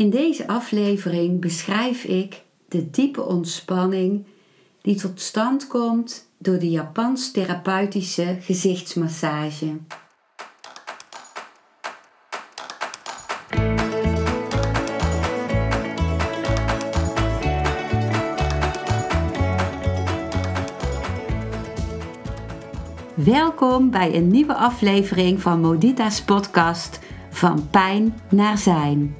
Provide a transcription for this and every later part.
In deze aflevering beschrijf ik de diepe ontspanning die tot stand komt door de Japans therapeutische gezichtsmassage. Welkom bij een nieuwe aflevering van Modita's podcast Van Pijn naar Zijn.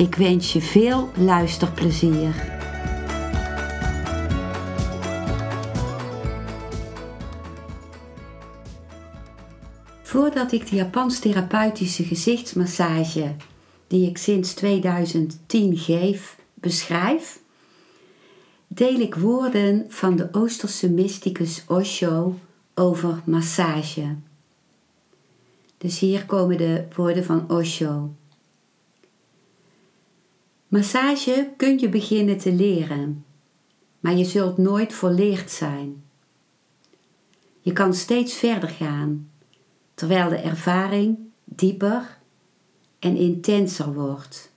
Ik wens je veel luisterplezier. Voordat ik de Japans therapeutische gezichtsmassage, die ik sinds 2010 geef, beschrijf, deel ik woorden van de Oosterse mysticus Osho over massage. Dus hier komen de woorden van Osho. Massage kun je beginnen te leren, maar je zult nooit volleerd zijn. Je kan steeds verder gaan, terwijl de ervaring dieper en intenser wordt.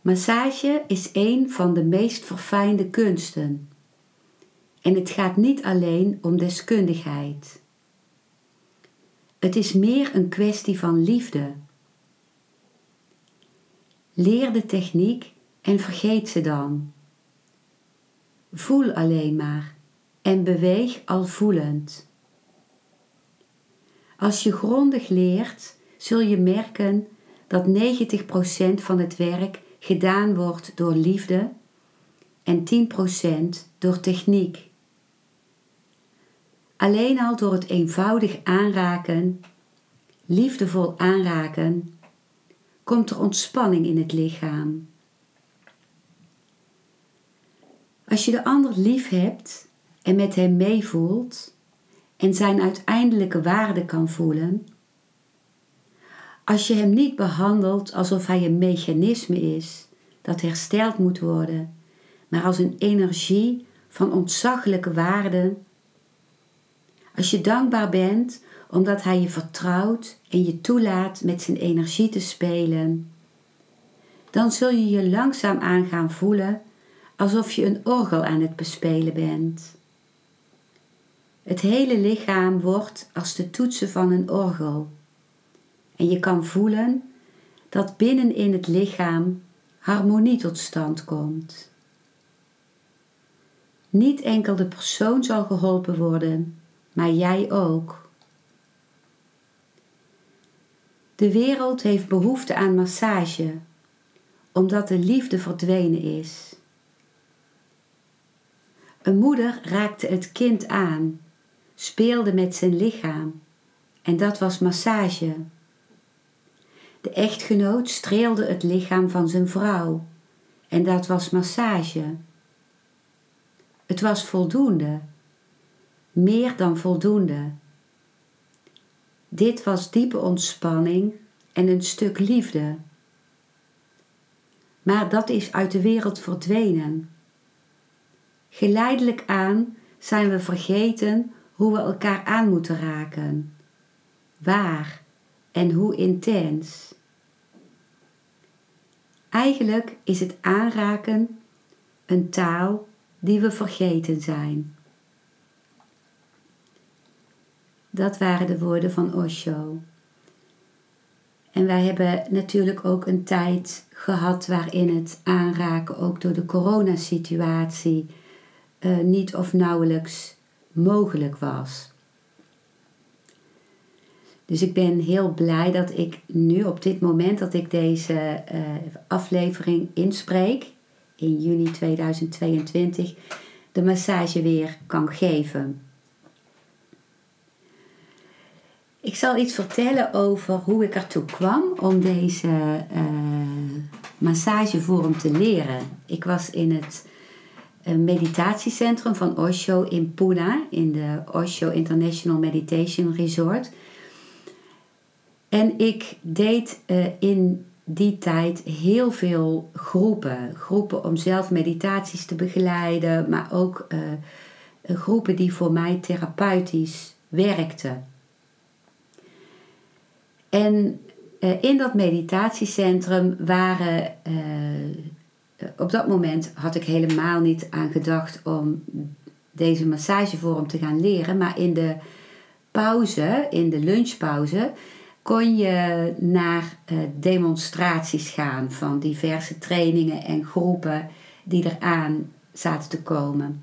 Massage is een van de meest verfijnde kunsten. En het gaat niet alleen om deskundigheid. Het is meer een kwestie van liefde Leer de techniek en vergeet ze dan. Voel alleen maar en beweeg al voelend. Als je grondig leert, zul je merken dat 90% van het werk gedaan wordt door liefde en 10% door techniek. Alleen al door het eenvoudig aanraken, liefdevol aanraken komt er ontspanning in het lichaam. Als je de ander lief hebt en met hem meevoelt en zijn uiteindelijke waarde kan voelen, als je hem niet behandelt alsof hij een mechanisme is dat hersteld moet worden, maar als een energie van ontzaglijke waarde, als je dankbaar bent omdat hij je vertrouwt en je toelaat met zijn energie te spelen. Dan zul je je langzaam aan gaan voelen alsof je een orgel aan het bespelen bent. Het hele lichaam wordt als de toetsen van een orgel. En je kan voelen dat binnenin het lichaam harmonie tot stand komt. Niet enkel de persoon zal geholpen worden, maar jij ook. De wereld heeft behoefte aan massage, omdat de liefde verdwenen is. Een moeder raakte het kind aan, speelde met zijn lichaam, en dat was massage. De echtgenoot streelde het lichaam van zijn vrouw, en dat was massage. Het was voldoende, meer dan voldoende. Dit was diepe ontspanning en een stuk liefde. Maar dat is uit de wereld verdwenen. Geleidelijk aan zijn we vergeten hoe we elkaar aan moeten raken. Waar en hoe intens. Eigenlijk is het aanraken een taal die we vergeten zijn. Dat waren de woorden van Osho. En wij hebben natuurlijk ook een tijd gehad waarin het aanraken, ook door de coronasituatie, uh, niet of nauwelijks mogelijk was. Dus ik ben heel blij dat ik nu op dit moment dat ik deze uh, aflevering inspreek, in juni 2022, de massage weer kan geven. Ik zal iets vertellen over hoe ik ertoe kwam om deze uh, massagevorm te leren. Ik was in het uh, meditatiecentrum van Osho in Pune, in de Osho International Meditation Resort. En ik deed uh, in die tijd heel veel groepen. Groepen om zelf meditaties te begeleiden, maar ook groepen die voor mij therapeutisch werkten. En uh, in dat meditatiecentrum waren, uh, op dat moment had ik helemaal niet aan gedacht om deze massagevorm te gaan leren, maar in de pauze, in de lunchpauze, kon je naar uh, demonstraties gaan van diverse trainingen en groepen die eraan zaten te komen.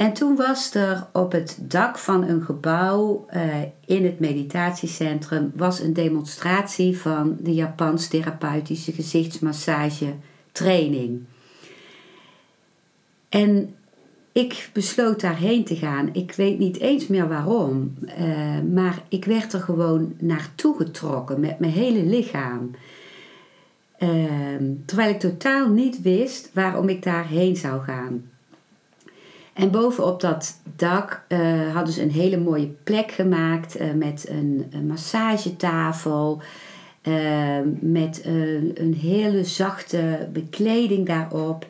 En toen was er op het dak van een gebouw uh, in het meditatiecentrum was een demonstratie van de Japans therapeutische gezichtsmassage training. En ik besloot daarheen te gaan. Ik weet niet eens meer waarom, uh, maar ik werd er gewoon naartoe getrokken met mijn hele lichaam. Uh, terwijl ik totaal niet wist waarom ik daarheen zou gaan. En bovenop dat dak uh, hadden ze een hele mooie plek gemaakt uh, met een, massagetafel. Uh, met een, een, hele zachte bekleding daarop.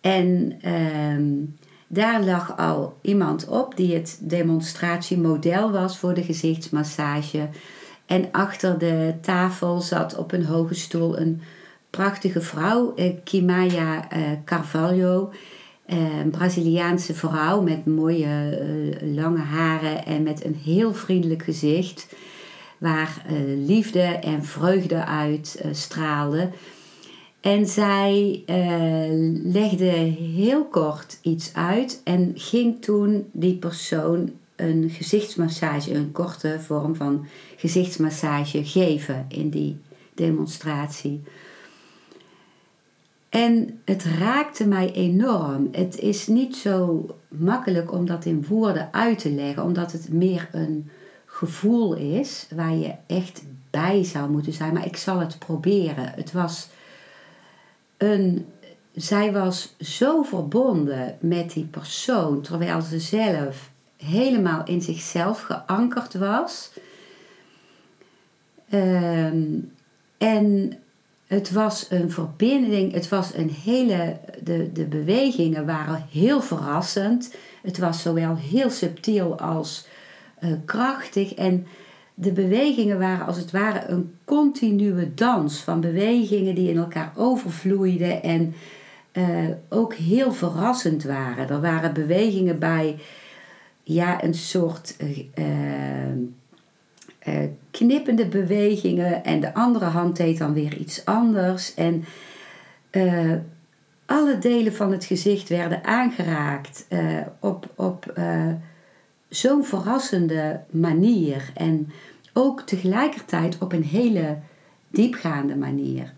En ehm, daar lag al iemand op die het demonstratiemodel was voor de gezichtsmassage. En achter de tafel zat op een hoge stoel een prachtige vrouw, Kimaya Carvalho een Braziliaanse vrouw met mooie uh, lange haren en met een heel vriendelijk gezicht. Waar uh, liefde en vreugde uit uh. En zij legde heel kort iets uit en ging toen die persoon een gezichtsmassage, een korte vorm van gezichtsmassage geven in die demonstratie. En het raakte mij enorm. Het is niet zo makkelijk om dat in woorden uit te leggen, omdat het meer een gevoel is waar je echt bij zou moeten zijn. Maar ik zal het proberen. Het was een. Zij was zo verbonden met die persoon, terwijl ze zelf helemaal in zichzelf geankerd was. Um, en het was een verbinding, het was een hele. De, de bewegingen waren heel verrassend. Het was zowel heel subtiel als uh, krachtig. En de bewegingen waren als het ware een continue dans van bewegingen die in elkaar overvloeiden en uh, ook heel verrassend waren. Er waren bewegingen bij, ja, een soort. Uh, uh, knippende bewegingen en de andere hand deed dan weer iets anders. En uh, alle delen van het gezicht werden aangeraakt uh, op, op zo'n verrassende manier. En ook tegelijkertijd op een hele diepgaande manier.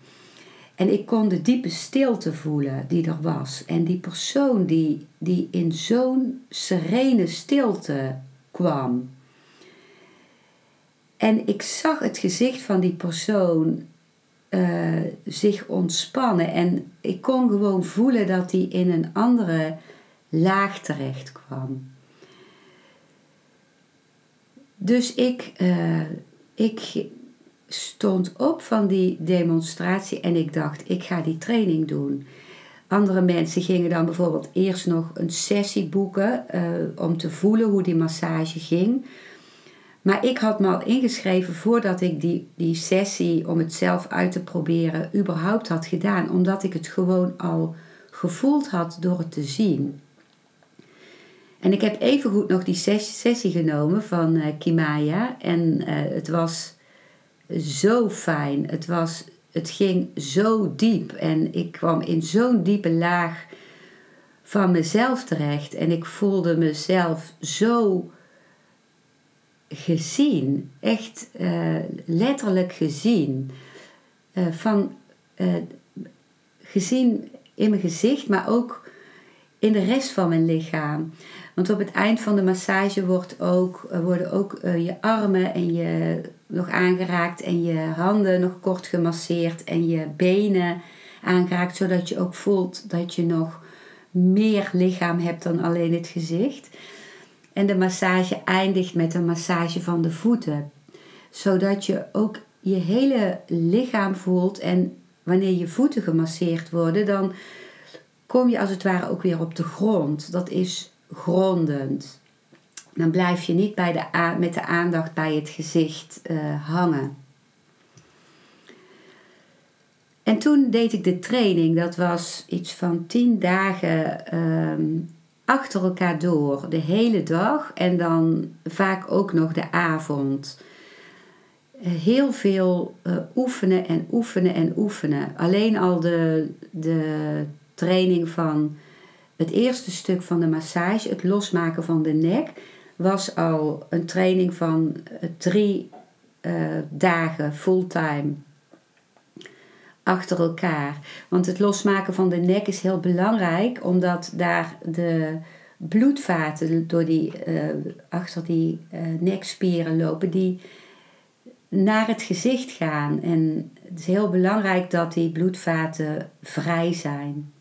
En ik kon de diepe stilte voelen die er was. En die persoon die, die in zo'n serene stilte kwam. En ik zag het gezicht van die persoon uh, zich ontspannen. En ik kon gewoon voelen dat hij in een andere laag terecht kwam. Dus ik, uh, ik stond op van die demonstratie en ik dacht, ik ga die training doen. Andere mensen gingen dan bijvoorbeeld eerst nog een sessie boeken uh, om te voelen hoe die massage ging. Maar ik had me al ingeschreven voordat ik die, die sessie om het zelf uit te proberen überhaupt had gedaan. Omdat ik het gewoon al gevoeld had door het te zien. En ik heb evengoed nog die sessie genomen van uh, Kimaya. En uh, het was zo fijn. Het, was, het ging zo diep. En ik kwam in zo'n diepe laag van mezelf terecht. En ik voelde mezelf zo gezien, echt uh, letterlijk gezien. Uh, van, uh, gezien in mijn gezicht, maar ook in de rest van mijn lichaam. Want op het eind van de massage wordt ook, worden ook je armen en je nog aangeraakt en je handen nog kort gemasseerd en je benen aangeraakt, zodat je ook voelt dat je nog meer lichaam hebt dan alleen het gezicht. En de massage eindigt met een massage van de voeten, zodat je ook je hele lichaam voelt en wanneer je voeten gemasseerd worden, dan kom je als het ware ook weer op de grond. Dat is grondend. Dan blijf je niet bij de met de aandacht bij het gezicht uh, hangen. En toen deed ik de training. Dat was iets van tien dagen ehm, achter elkaar door. De hele dag en dan vaak ook nog de avond. Heel veel uh, oefenen en oefenen en oefenen. Alleen al de, de training van het eerste stuk van de massage, het losmaken van de nek, was al een training van uh, drie uh, dagen fulltime achter elkaar. Want het losmaken van de nek is heel belangrijk, omdat daar de bloedvaten door die, uh, achter die uh, nekspieren lopen, die naar het gezicht gaan. En het is heel belangrijk dat die bloedvaten vrij zijn.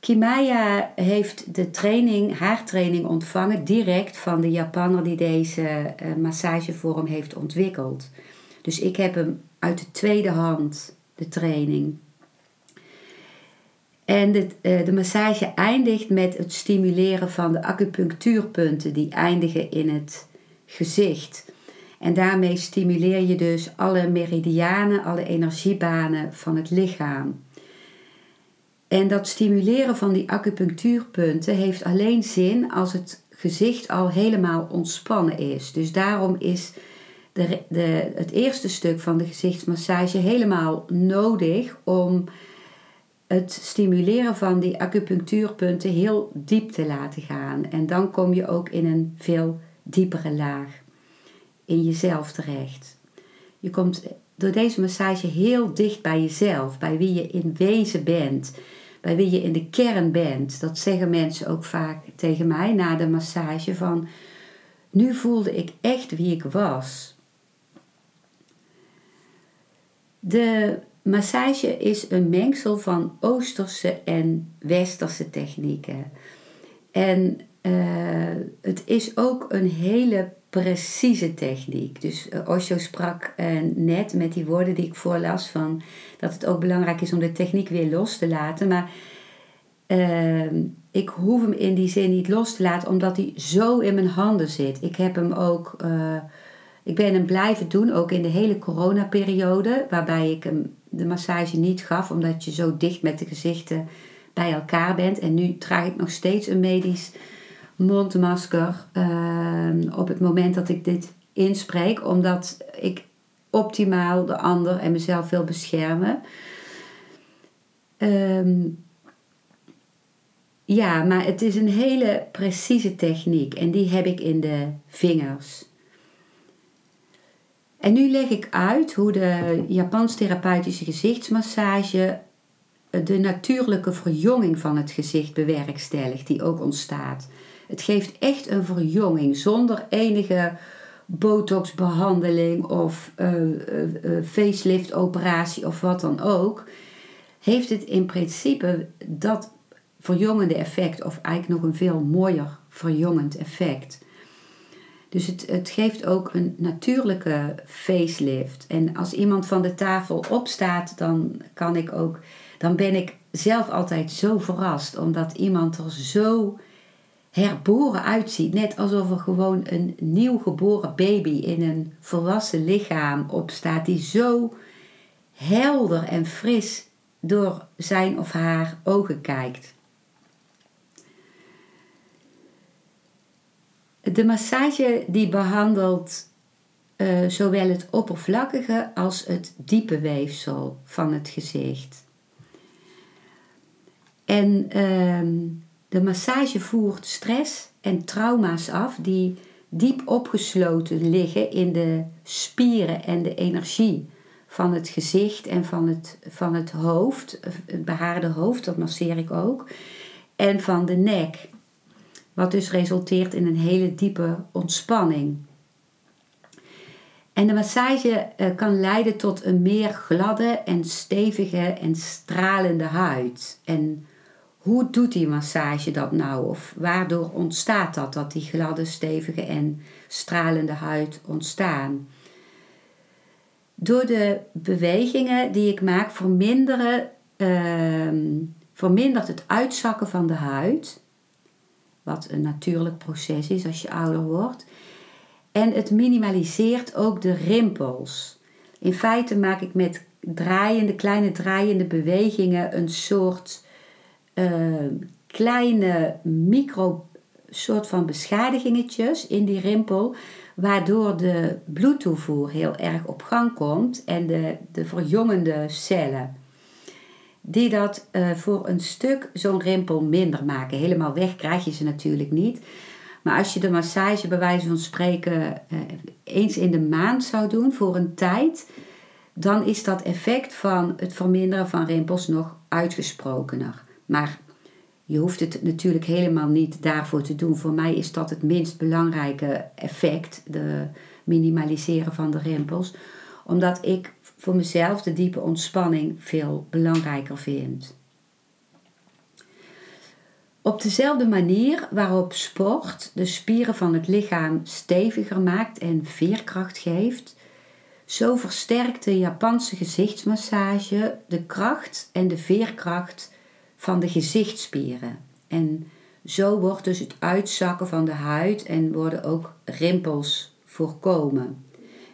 Kimaya heeft de training, haar training ontvangen direct van de Japanner die deze uh, massagevorm heeft ontwikkeld. Dus ik heb hem uit de tweede hand, de training. En de, uh, de massage eindigt met het stimuleren van de acupunctuurpunten die eindigen in het gezicht. En daarmee stimuleer je dus alle meridianen, alle energiebanen van het lichaam. En dat stimuleren van die acupunctuurpunten heeft alleen zin als het gezicht al helemaal ontspannen is. Dus daarom is de, de, het eerste stuk van de gezichtsmassage helemaal nodig om het stimuleren van die acupunctuurpunten heel diep te laten gaan. En dan kom je ook in een veel diepere laag in jezelf terecht. Je komt door deze massage heel dicht bij jezelf, bij wie je in wezen bent, bij wie je in de kern bent. Dat zeggen mensen ook vaak tegen mij na de massage van nu voelde ik echt wie ik was. De massage is een mengsel van Oosterse en Westerse technieken. En uh, het is ook een hele precieze techniek. Dus uh, Osho sprak uh, net met die woorden die ik voorlas van dat het ook belangrijk is om de techniek weer los te laten. Maar ehm, ik hoef hem in die zin niet los te laten omdat hij zo in mijn handen zit. Ik heb hem ook ik ben hem blijven doen, ook in de hele coronaperiode, waarbij ik hem de massage niet gaf, omdat je zo dicht met de gezichten bij elkaar bent. En nu draag ik nog steeds een medisch mondmasker uh, op het moment dat ik dit inspreek, omdat ik optimaal de ander en mezelf wil beschermen. Um, ja, maar het is een hele precieze techniek en die heb ik in de vingers. En nu leg ik uit hoe de Japans therapeutische gezichtsmassage de natuurlijke verjonging van het gezicht bewerkstelligt, die ook ontstaat. Het geeft echt een verjonging zonder enige botoxbehandeling of uh, uh, facelift operatie of wat dan ook. Heeft het in principe dat verjongende effect, of eigenlijk nog een veel mooier verjongend effect. Dus het, het geeft ook een natuurlijke facelift. En als iemand van de tafel opstaat, dan kan ik ook, dan ben ik zelf altijd zo verrast, omdat iemand er zo herboren uitziet. Net alsof er gewoon een nieuw geboren baby in een volwassen lichaam opstaat, die zo helder en fris door zijn of haar ogen kijkt. De massage die behandelt uh, zowel het oppervlakkige als het diepe weefsel van het gezicht. En uh, de massage voert stress en trauma's af die diep opgesloten liggen in de spieren en de energie van het gezicht en van het, van het hoofd, het behaarde hoofd, dat masseer ik ook. en van de nek. Wat dus resulteert in een hele diepe ontspanning. En de massage eh, kan leiden tot een meer gladde en stevige en stralende huid. En hoe doet die massage dat nou? Of waardoor ontstaat dat, dat die gladde, stevige en stralende huid ontstaan? Door de bewegingen die ik maak verminderen, uh, vermindert het uitzakken van de huid. Wat een natuurlijk proces is als je ouder wordt. En het minimaliseert ook de rimpels. In feite maak ik met draaiende, kleine draaiende bewegingen een soort uh, kleine micro soort van beschadigingetjes in die rimpel, waardoor de bloedtoevoer heel erg op gang komt en de, de verjongende cellen. Die dat uh, voor een stuk zo'n rimpel minder maken. Helemaal weg krijg je ze natuurlijk niet. Maar als je de massage bij wijze van spreken uh, eens in de maand zou doen voor een tijd, dan is dat effect van het verminderen van rimpels nog uitgesprokener. Maar je hoeft het natuurlijk helemaal niet daarvoor te doen. Voor mij is dat het minst belangrijke effect, de minimaliseren van de rimpels, omdat ik voor mezelf de diepe ontspanning veel belangrijker vind. Op dezelfde manier waarop sport de spieren van het lichaam steviger maakt en veerkracht geeft, zo versterkt de Japanse gezichtsmassage de kracht en de veerkracht van de gezichtsspieren. En zo wordt dus het uitzakken van de huid en worden ook rimpels voorkomen.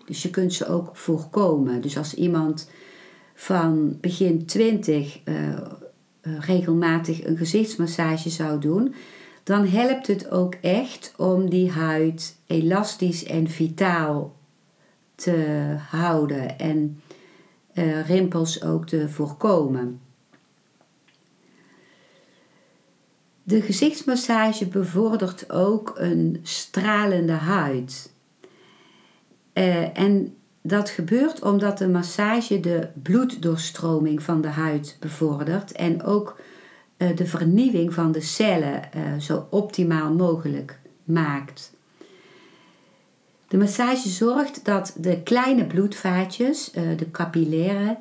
Dus je kunt ze ook voorkomen. Dus als iemand van begin 20 uh, eh, eh, regelmatig een gezichtsmassage zou doen, dan helpt het ook echt om die huid elastisch en vitaal te houden en uh, rimpels ook te voorkomen. De gezichtsmassage bevordert ook een stralende huid. Uh, en dat gebeurt omdat de massage de bloeddoorstroming van de huid bevordert en ook uh, de vernieuwing van de cellen uh, zo optimaal mogelijk maakt. De massage zorgt dat de kleine bloedvaatjes, de capillaire,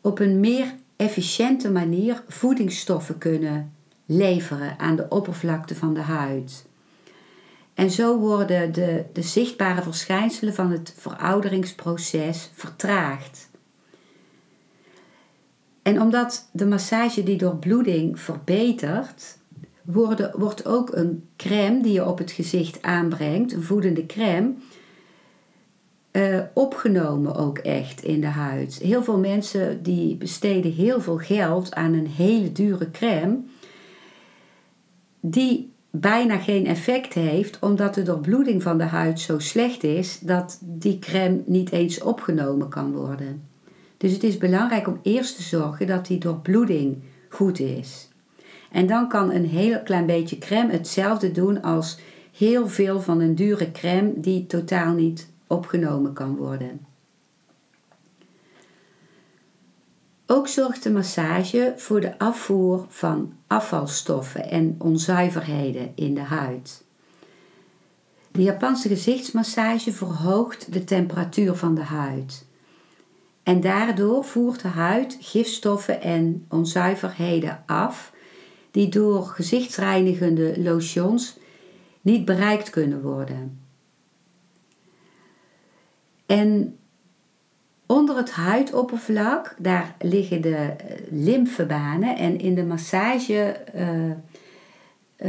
op een meer efficiënte manier voedingsstoffen kunnen leveren aan de oppervlakte van de huid. En zo worden de, de zichtbare verschijnselen van het verouderingsproces vertraagd. En omdat de massage die door bloeding verbetert, worden, wordt ook een crème die je op het gezicht aanbrengt, een voedende crème, uh, opgenomen ook echt in de huid. Heel veel mensen die besteden heel veel geld aan een hele dure crème die bijna geen effect heeft, omdat de doorbloeding van de huid zo slecht is dat die crème niet eens opgenomen kan worden. Dus het is belangrijk om eerst te zorgen dat die doorbloeding goed is. En dan kan een heel klein beetje crème hetzelfde doen als heel veel van een dure crème die totaal niet opgenomen kan worden. Ook zorgt de massage voor de afvoer van afvalstoffen en onzuiverheden in de huid. De Japanse gezichtsmassage verhoogt de temperatuur van de huid. En daardoor voert de huid gifstoffen en onzuiverheden af die door gezichtsreinigende lotions niet bereikt kunnen worden. En Onder het huidoppervlak, daar liggen de eh, lymfebanen en in de massage uh,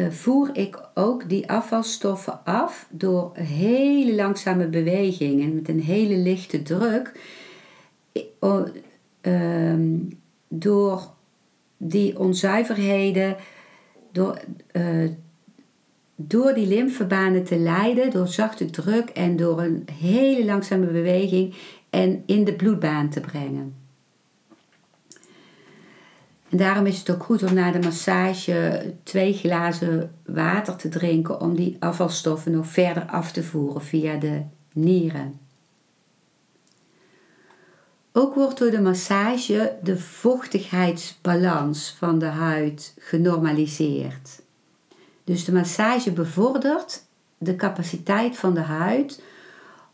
uh, voer ik ook die afvalstoffen af door hele langzame bewegingen met een hele lichte druk. Uh, door die onzuiverheden, door, door die lymfebanen te leiden, door zachte druk en door een hele langzame beweging en in de bloedbaan te brengen. En daarom is het ook goed om na de massage twee glazen water te drinken om die afvalstoffen nog verder af te voeren via de nieren. Ook wordt door de massage de vochtigheidsbalans van de huid genormaliseerd. Dus de massage bevordert de capaciteit van de huid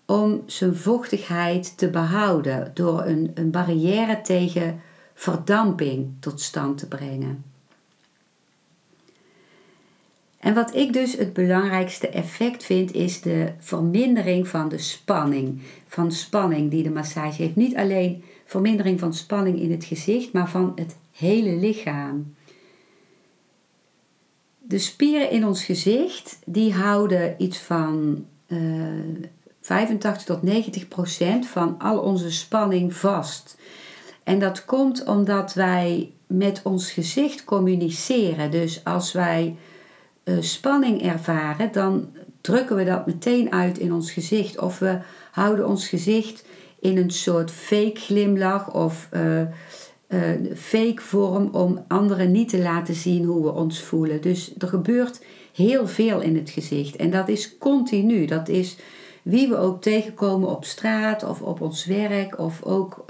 om zijn vochtigheid te behouden door een, een barrière tegen verdamping tot stand te brengen. En wat ik dus het belangrijkste effect vind, is de vermindering van de spanning. Van spanning die de massage heeft. Niet alleen vermindering van spanning in het gezicht, maar van het hele lichaam. De spieren in ons gezicht, die houden iets van eh, 85 tot 90 procent van al onze spanning vast. En dat komt omdat wij met ons gezicht communiceren. Dus als wij uh, spanning ervaren, dan drukken we dat meteen uit in ons gezicht. Of we houden ons gezicht in een soort fake glimlach of uh, uh, fake vorm om anderen niet te laten zien hoe we ons voelen. Dus er gebeurt heel veel in het gezicht en dat is continu. Dat is wie we ook tegenkomen op straat of op ons werk of ook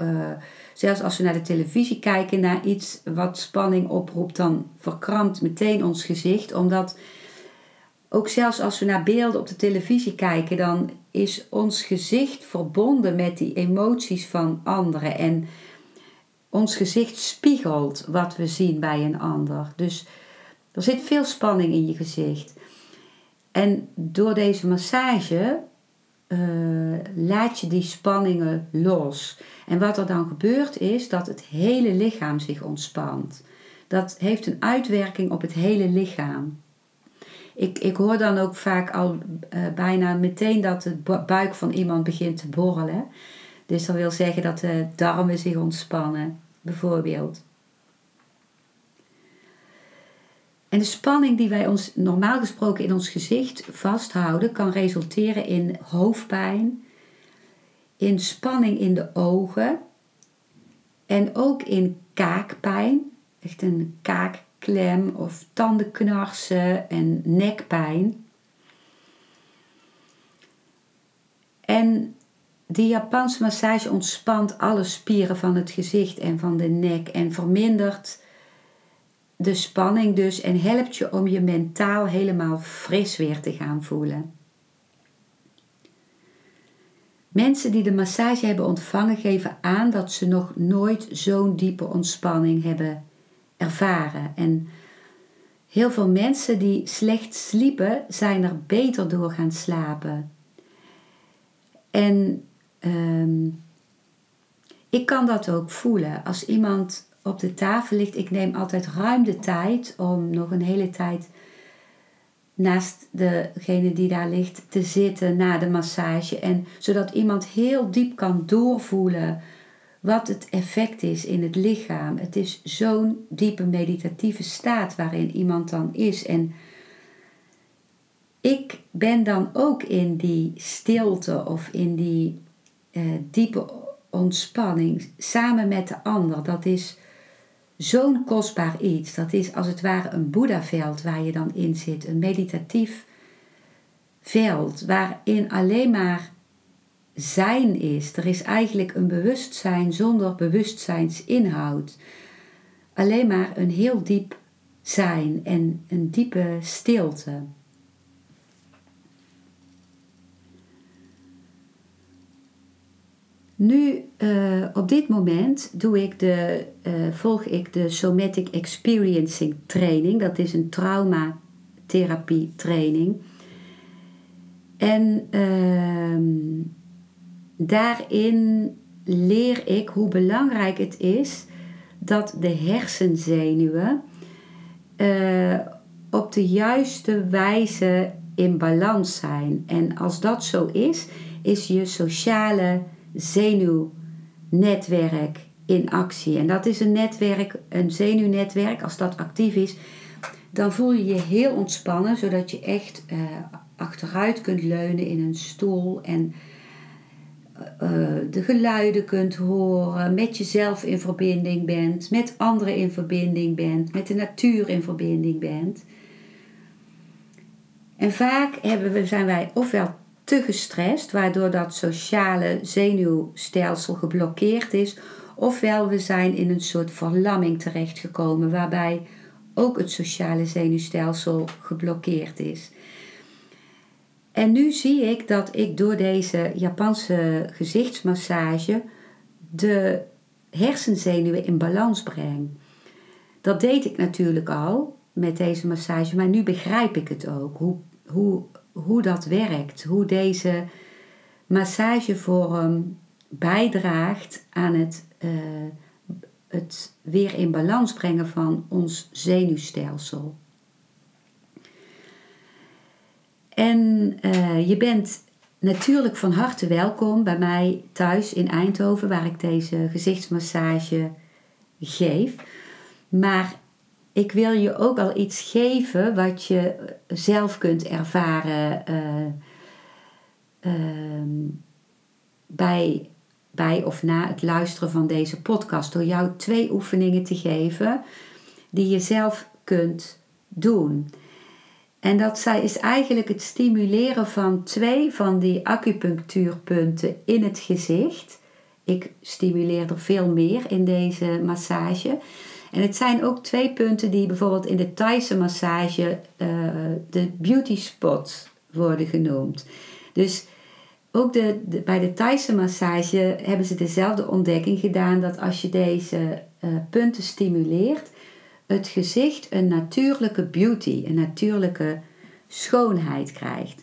zelfs als we naar de televisie kijken naar iets wat spanning oproept, dan verkrampt meteen ons gezicht. Omdat ook zelfs als we naar beelden op de televisie kijken, dan is ons gezicht verbonden met die emoties van anderen. En ons gezicht spiegelt wat we zien bij een ander. Dus er zit veel spanning in je gezicht. En door deze massage uh, laat je die spanningen los. En wat er dan gebeurt is dat het hele lichaam zich ontspant. Dat heeft een uitwerking op het hele lichaam. Ik, ik hoor dan ook vaak al uh, bijna meteen dat de buik van iemand begint te borrelen. Dus dat wil zeggen dat de darmen zich ontspannen, bijvoorbeeld. En de spanning die wij ons normaal gesproken in ons gezicht vasthouden, kan resulteren in hoofdpijn, in spanning in de ogen en ook in kaakpijn, echt een kaakklem of tandenknarsen en nekpijn. En die Japanse massage ontspant alle spieren van het gezicht en van de nek en vermindert de spanning dus en helpt je om je mentaal helemaal fris weer te gaan voelen. Mensen die de massage hebben ontvangen geven aan dat ze nog nooit zo'n diepe ontspanning hebben ervaren. En heel veel mensen die slecht sliepen, zijn er beter door gaan slapen. En ehm, ik kan dat ook voelen. Als iemand op de tafel ligt, ik neem altijd ruim de tijd om nog een hele tijd naast degene die daar ligt te zitten na de massage. En zodat iemand heel diep kan doorvoelen wat het effect is in het lichaam. Het is zo'n diepe meditatieve staat waarin iemand dan is. En ik ben dan ook in die stilte of in die eh, diepe ontspanning samen met de ander. Dat is zo'n kostbaar iets. Dat is als het ware een Boeddha-veld waar je dan in zit. Een meditatief veld waarin alleen maar zijn is. Er is eigenlijk een bewustzijn zonder bewustzijnsinhoud. Alleen maar een heel diep zijn en een diepe stilte. Nu, uh, op dit moment doe ik de, uh, volg ik de Somatic Experiencing training. Dat is een traumatherapie training. En uh, daarin leer ik hoe belangrijk het is dat de hersenzenuwen uh, op de juiste wijze in balans zijn. En als dat zo is, is je sociale zenuwnetwerk in actie. En dat is een netwerk, een zenuwnetwerk, als dat actief is, dan voel je je heel ontspannen, zodat je echt uh, achteruit kunt leunen in een stoel en uh, de geluiden kunt horen, met jezelf in verbinding bent, met anderen in verbinding bent, met de natuur in verbinding bent. En vaak hebben we, zijn wij ofwel te gestrest, waardoor dat sociale zenuwstelsel geblokkeerd is. Ofwel we zijn in een soort verlamming terechtgekomen, waarbij ook het sociale zenuwstelsel geblokkeerd is. En nu zie ik dat ik door deze Japanse gezichtsmassage de hersenzenuwen in balans breng. Dat deed ik natuurlijk al met deze massage, maar nu begrijp ik het ook. Hoe, hoe, hoe dat werkt. Hoe deze massagevorm bijdraagt aan het, uh, het weer in balans brengen van ons zenuwstelsel. En uh, je bent natuurlijk van harte welkom bij mij thuis in Eindhoven, waar ik deze gezichtsmassage geef. Maar ik wil je ook al iets geven wat je zelf kunt ervaren uh, uh, bij, bij of na het luisteren van deze podcast. Door jou twee oefeningen te geven die je zelf kunt doen. En dat is eigenlijk het stimuleren van twee van die acupunctuurpunten in het gezicht. Ik stimuleer er veel meer in deze massage. En het zijn ook twee punten die bijvoorbeeld in de Thaise massage uh, de beauty spots worden genoemd. Dus ook de, bij de Thaise massage hebben ze dezelfde ontdekking gedaan dat als je deze uh, punten stimuleert, het gezicht een natuurlijke beauty, een natuurlijke schoonheid krijgt.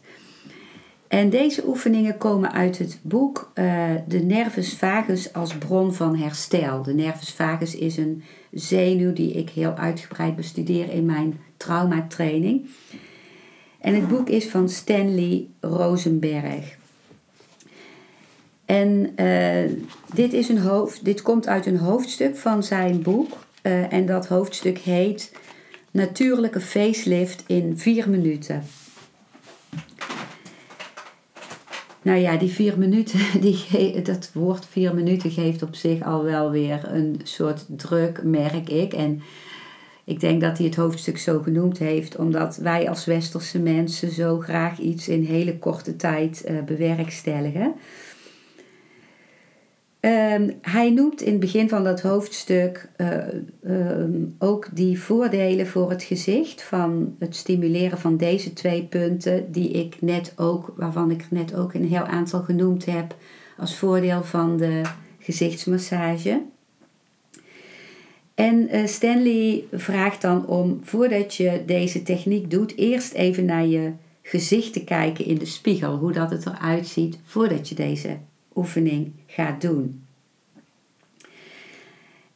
En deze oefeningen komen uit het boek uh, De nervus vagus als bron van herstel. De nervus vagus is een zenuw die ik heel uitgebreid bestudeer in mijn traumatraining. En het boek is van Stanley Rosenberg. En uh, dit, is een hoofd, dit komt uit een hoofdstuk van zijn boek. Uh, en dat hoofdstuk heet Natuurlijke facelift in vier minuten. Nou ja, die vier minuten, die, dat woord vier minuten geeft op zich al wel weer een soort druk, merk ik. En ik denk dat hij het hoofdstuk zo genoemd heeft, omdat wij als westerse mensen zo graag iets in hele korte tijd uh, bewerkstelligen. Um, hij noemt in het begin van dat hoofdstuk uh, um, ook die voordelen voor het gezicht van het stimuleren van deze twee punten, die ik net ook, waarvan ik net ook een heel aantal genoemd heb als voordeel van de gezichtsmassage. En uh, Stanley vraagt dan om, voordat je deze techniek doet, eerst even naar je gezicht te kijken in de spiegel, hoe dat het eruit ziet voordat je deze oefening gaat doen.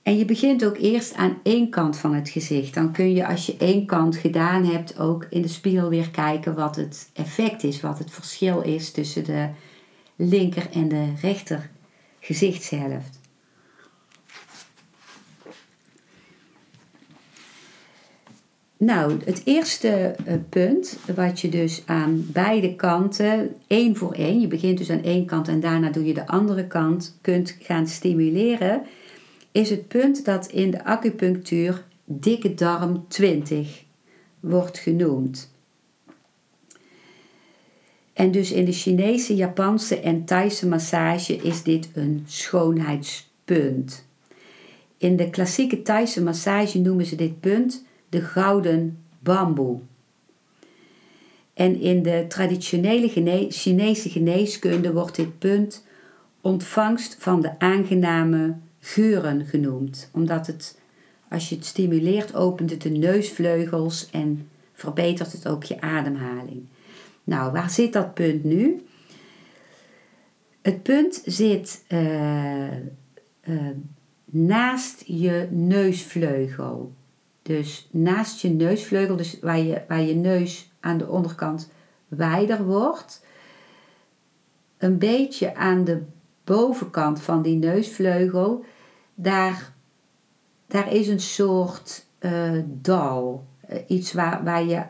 En je begint ook eerst aan één kant van het gezicht. Dan kun je als je één kant gedaan hebt ook in de spiegel weer kijken wat het effect is, wat het verschil is tussen de linker en de rechter gezichtshelft. Nou, het eerste eh, punt wat je dus aan beide kanten, één voor één, je begint dus aan één kant en daarna doe je de andere kant, kunt gaan stimuleren, is het punt dat in de acupunctuur dikke darm 20 wordt genoemd. En dus in de Chinese, Japanse en Thaise massage is dit een schoonheidspunt. In de klassieke Thaise massage noemen ze dit punt de gouden bamboe. En in de traditionele gene Chinese geneeskunde wordt dit punt ontvangst van de aangename geuren genoemd. Omdat het, als je het stimuleert, opent het de neusvleugels en verbetert het ook je ademhaling. Nou, waar zit dat punt nu? Het punt zit uh, uh, naast je neusvleugel. Dus naast je neusvleugel, dus waar je, waar je neus aan de onderkant wijder wordt. Een beetje aan de bovenkant van die neusvleugel, daar, daar is een soort uh, dal. Uh, iets waar, waar je,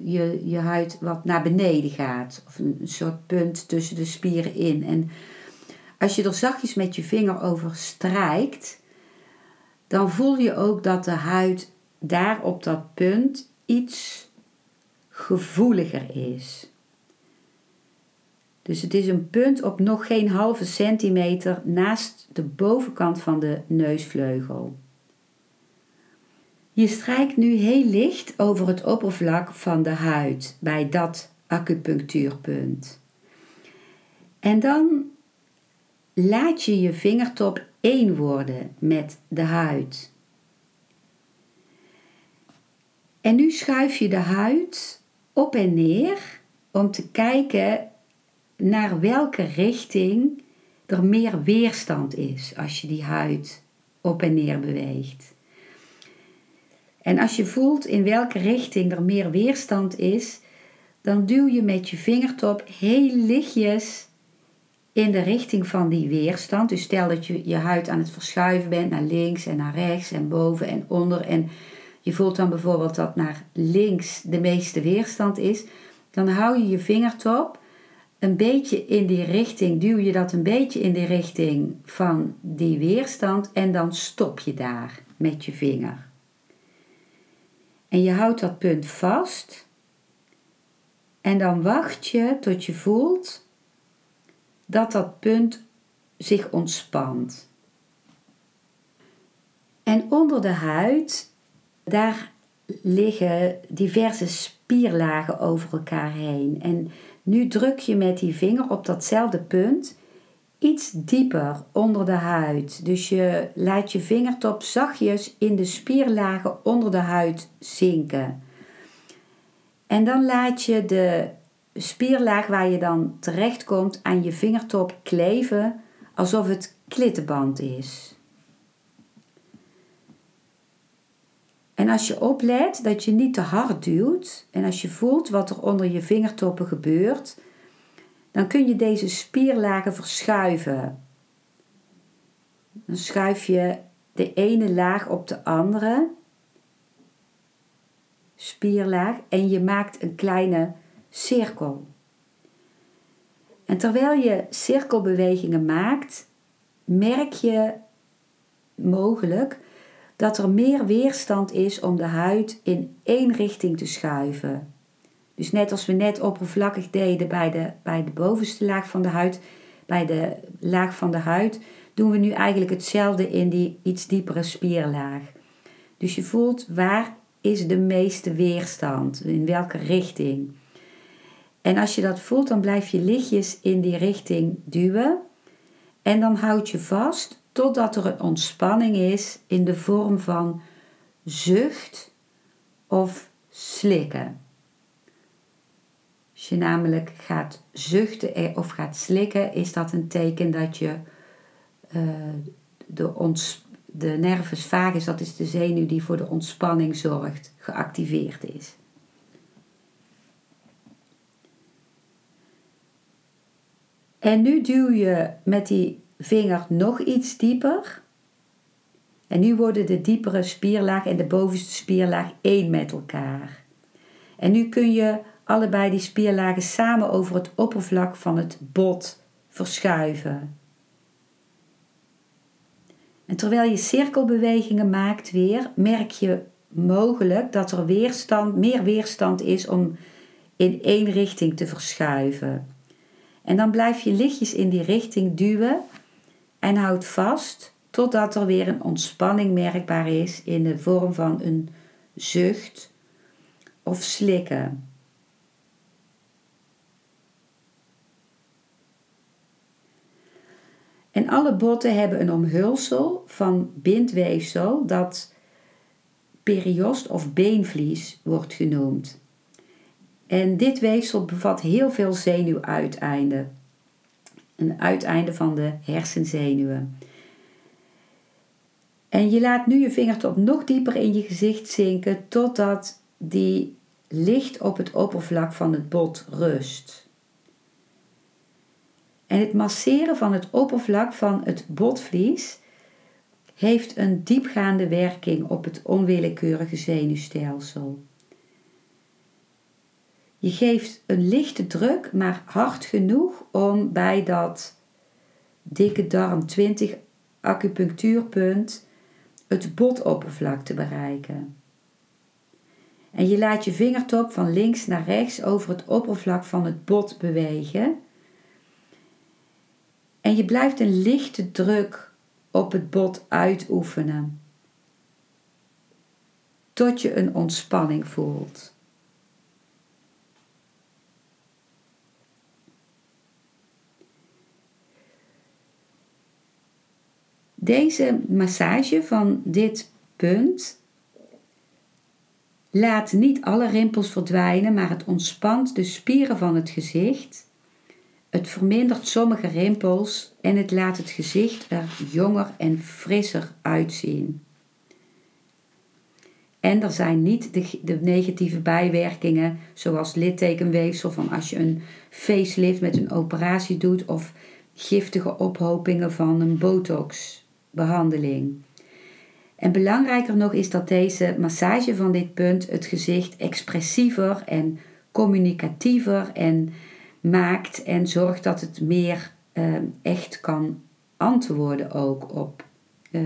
je, je huid wat naar beneden gaat. Of een soort punt tussen de spieren in. En als je er zachtjes met je vinger over strijkt, dan voel je ook dat de huid daar op dat punt iets gevoeliger is. Dus het is een punt op nog geen halve centimeter naast de bovenkant van de neusvleugel. Je strijkt nu heel licht over het oppervlak van de huid bij dat acupunctuurpunt. En dan laat je je vingertop één worden met de huid. En nu schuif je de huid op en neer om te kijken naar welke richting er meer weerstand is als je die huid op en neer beweegt. En als je voelt in welke richting er meer weerstand is, dan duw je met je vingertop heel lichtjes in de richting van die weerstand. Dus stel dat je je huid aan het verschuiven bent naar links en naar rechts en boven en onder. En je voelt dan bijvoorbeeld dat naar links de meeste weerstand is. Dan hou je je vingertop een beetje in die richting, duw je dat een beetje in die richting van die weerstand en dan stop je daar met je vinger. En je houdt dat punt vast en dan wacht je tot je voelt dat dat punt zich ontspant. En onder de huid, daar liggen diverse spierlagen over elkaar heen. En nu druk je met die vinger op datzelfde punt iets dieper onder de huid. Dus je laat je vingertop zachtjes in de spierlagen onder de huid zinken. En dan laat je de spierlaag waar je dan terechtkomt aan je vingertop kleven alsof het klittenband is. En als je oplet dat je niet te hard duwt en als je voelt wat er onder je vingertoppen gebeurt, dan kun je deze spierlagen verschuiven. Dan schuif je de ene laag op de andere spierlaag en je maakt een kleine cirkel. En terwijl je cirkelbewegingen maakt, merk je mogelijk dat er meer weerstand is om de huid in één richting te schuiven. Dus net als we net oppervlakkig deden bij de, bij de bovenste laag van de huid, bij de laag van de huid, doen we nu eigenlijk hetzelfde in die iets diepere spierlaag. Dus je voelt waar is de meeste weerstand, in welke richting. En als je dat voelt, dan blijf je lichtjes in die richting duwen. En dan houd je vast totdat er een ontspanning is in de vorm van zucht of slikken. Als je namelijk gaat zuchten of gaat slikken, is dat een teken dat je uh, de, ons, de nervus vagus, dat is de zenuw die voor de ontspanning zorgt, geactiveerd is. En nu duw je met die vinger nog iets dieper. En nu worden de diepere spierlaag en de bovenste spierlaag één met elkaar. En nu kun je allebei die spierlagen samen over het oppervlak van het bot verschuiven. En terwijl je cirkelbewegingen maakt weer, merk je mogelijk dat er weerstand, meer weerstand is om in één richting te verschuiven. En dan blijf je lichtjes in die richting duwen en houd vast totdat er weer een ontspanning merkbaar is in de vorm van een zucht of slikken. En alle botten hebben een omhulsel van bindweefsel dat periost of beenvlies wordt genoemd. En dit weefsel bevat heel veel zenuwuiteinden. Een uiteinde van de hersenzenuwen. En je laat nu je vingertop nog dieper in je gezicht zinken totdat die licht op het oppervlak van het bot rust. En het masseren van het oppervlak van het botvlies heeft een diepgaande werking op het onwillekeurige zenuwstelsel. Je geeft een lichte druk, maar hard genoeg om bij dat dikke darm 20 acupunctuurpunt het botoppervlak te bereiken. En je laat je vingertop van links naar rechts over het oppervlak van het bot bewegen En je blijft een lichte druk op het bot uitoefenen. Tot je een ontspanning voelt. Deze massage van dit punt laat niet alle rimpels verdwijnen, maar het ontspant de spieren van het gezicht. Het vermindert sommige rimpels en het laat het gezicht er jonger en frisser uitzien. En er zijn niet de, de, negatieve bijwerkingen, zoals littekenweefsel, van als je een facelift met een operatie doet, of giftige ophopingen van een botox-behandeling. En belangrijker nog is dat deze massage van dit punt het gezicht expressiever en communicatiever en maakt en zorgt dat het meer uh, echt kan antwoorden ook op. Uh,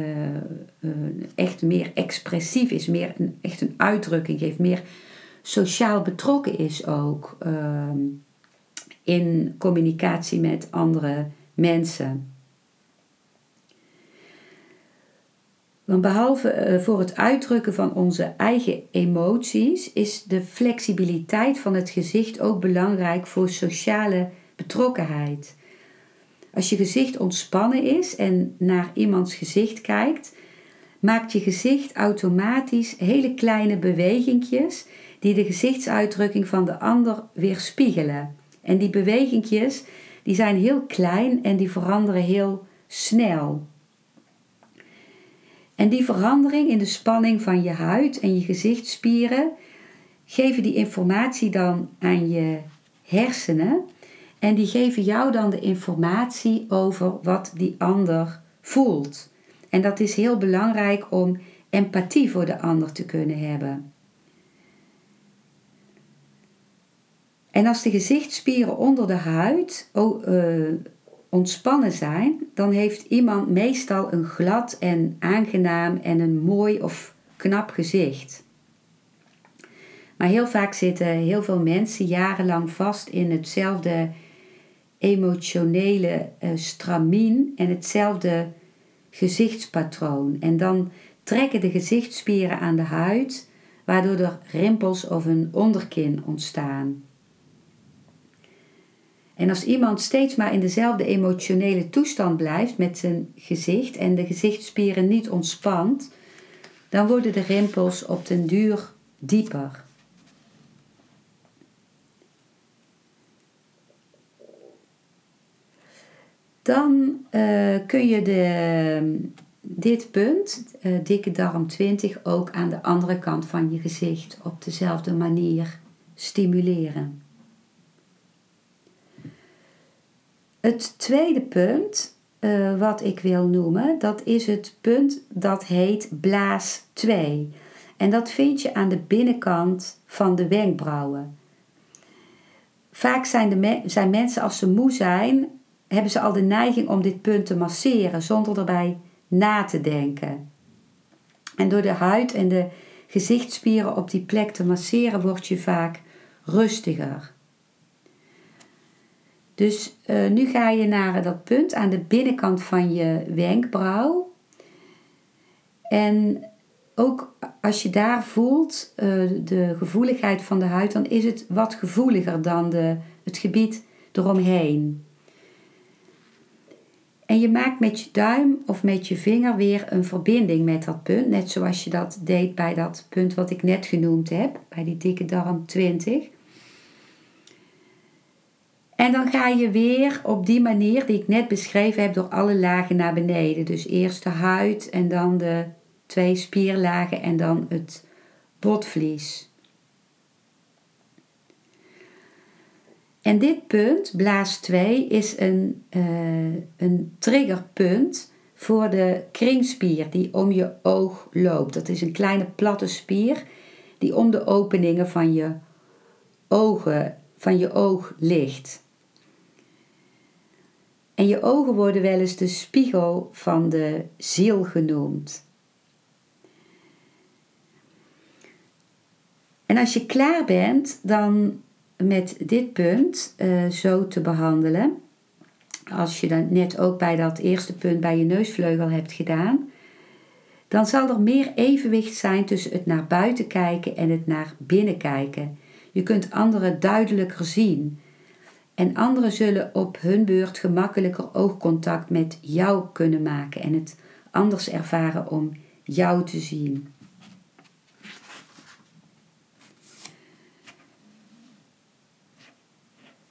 uh, echt meer expressief is, meer een, echt een uitdrukking geeft, meer sociaal betrokken is ook ehm, in communicatie met andere mensen. Want behalve eh, voor het uitdrukken van onze eigen emoties is de flexibiliteit van het gezicht ook belangrijk voor sociale betrokkenheid. Als je gezicht ontspannen is en naar iemands gezicht kijkt, maakt je gezicht automatisch hele kleine bewegingjes die de gezichtsuitdrukking van de ander weerspiegelen. En die bewegingjes die zijn heel klein en die veranderen heel snel. En die verandering in de spanning van je huid en je gezichtsspieren geven die informatie dan aan je hersenen. En die geven jou dan de informatie over wat die ander voelt. En dat is heel belangrijk om empathie voor de ander te kunnen hebben. En als de gezichtsspieren onder de huid uh, ontspannen zijn, dan heeft iemand meestal een glad en aangenaam en een mooi of knap gezicht. Maar heel vaak zitten heel veel mensen jarenlang vast in hetzelfde emotionele uh, stramien en hetzelfde gezichtspatroon. En dan trekken de gezichtsspieren aan de huid, waardoor er rimpels of een onderkin ontstaan. En als iemand steeds maar in dezelfde emotionele toestand blijft met zijn gezicht en de gezichtsspieren niet ontspant, dan worden de rimpels op den duur dieper. Dan uh, kun je de, dit punt, uh, dikke darm 20, ook aan de andere kant van je gezicht op dezelfde manier stimuleren. Het tweede punt uh, wat ik wil noemen, dat is het punt dat heet blaas 2. En dat vind je aan de binnenkant van de wenkbrauwen. Vaak zijn, de me zijn mensen als ze moe zijn, hebben ze al de neiging om dit punt te masseren zonder erbij na te denken. En door de huid en de gezichtsspieren op die plek te masseren, word je vaak rustiger. Dus uh, nu ga je naar dat punt aan de binnenkant van je wenkbrauw. En ook als je daar voelt uh, de gevoeligheid van de huid, dan is het wat gevoeliger dan de, het gebied eromheen. En je maakt met je duim of met je vinger weer een verbinding met dat punt. Net zoals je dat deed bij dat punt wat ik net genoemd heb, bij die dikke darm 20. En dan ga je weer op die manier die ik net beschreven heb door alle lagen naar beneden. Dus eerst de huid en dan de twee spierlagen en dan het botvlies. En dit punt, blaas 2, is een, uh, een triggerpunt voor de kringspier die om je oog loopt. Dat is een kleine platte spier die om de openingen van je ogen, van je oog ligt. En je ogen worden wel eens de spiegel van de ziel genoemd. En als je klaar bent dan met dit punt uh, zo te behandelen, als je dat net ook bij dat eerste punt bij je neusvleugel hebt gedaan, dan zal er meer evenwicht zijn tussen het naar buiten kijken en het naar binnen kijken. Je kunt anderen duidelijker zien. En anderen zullen op hun beurt gemakkelijker oogcontact met jou kunnen maken en het anders ervaren om jou te zien.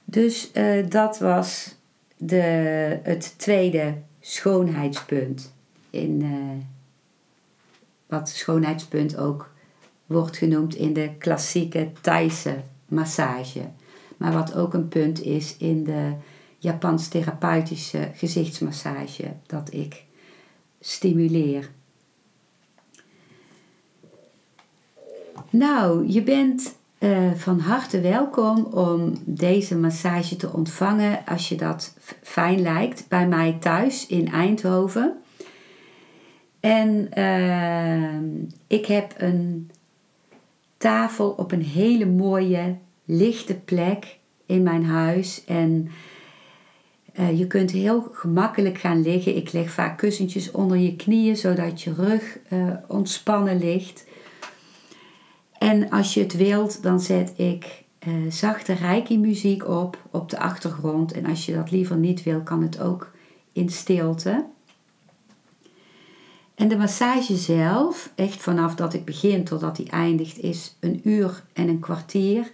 Dus uh, dat was de, het tweede schoonheidspunt. In, uh, wat schoonheidspunt ook wordt genoemd in de klassieke Thaise massage. Maar wat ook een punt is in de Japans therapeutische gezichtsmassage dat ik stimuleer. Nou, je bent uh, van harte welkom om deze massage te ontvangen als je dat fijn lijkt bij mij thuis in Eindhoven. En uh, ik heb een tafel op een hele mooie, lichte plek in mijn huis. En uh, je kunt heel gemakkelijk gaan liggen. Ik leg vaak kussentjes onder je knieën zodat je rug uh, ontspannen ligt. En als je het wilt, dan zet ik uh, zachte reiki muziek op op de achtergrond. En als je dat liever niet wil, kan het ook in stilte. En de massage zelf, echt vanaf dat ik begin totdat die eindigt, is een uur en een kwartier.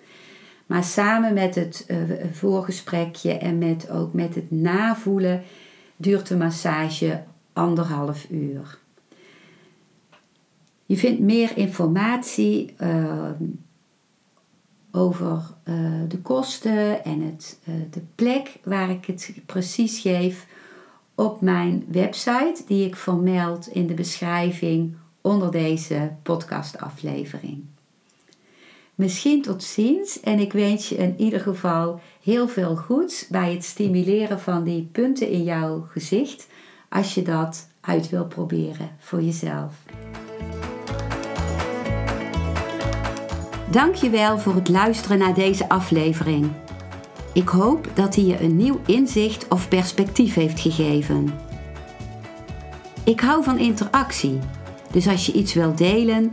Maar samen met het uh, voorgesprekje en met, ook met het navoelen duurt de massage anderhalf uur. Je vindt meer informatie uh, over uh, de kosten en het, de plek waar ik het precies geef op mijn website, die ik vermeld in de beschrijving onder deze podcastaflevering. Misschien tot ziens en ik wens je in ieder geval heel veel goeds bij het stimuleren van die punten in jouw gezicht als je dat uit wil proberen voor jezelf. Dankjewel voor het luisteren naar deze aflevering. Ik hoop dat hij je een nieuw inzicht of perspectief heeft gegeven. Ik hou van interactie, dus als je iets wilt delen,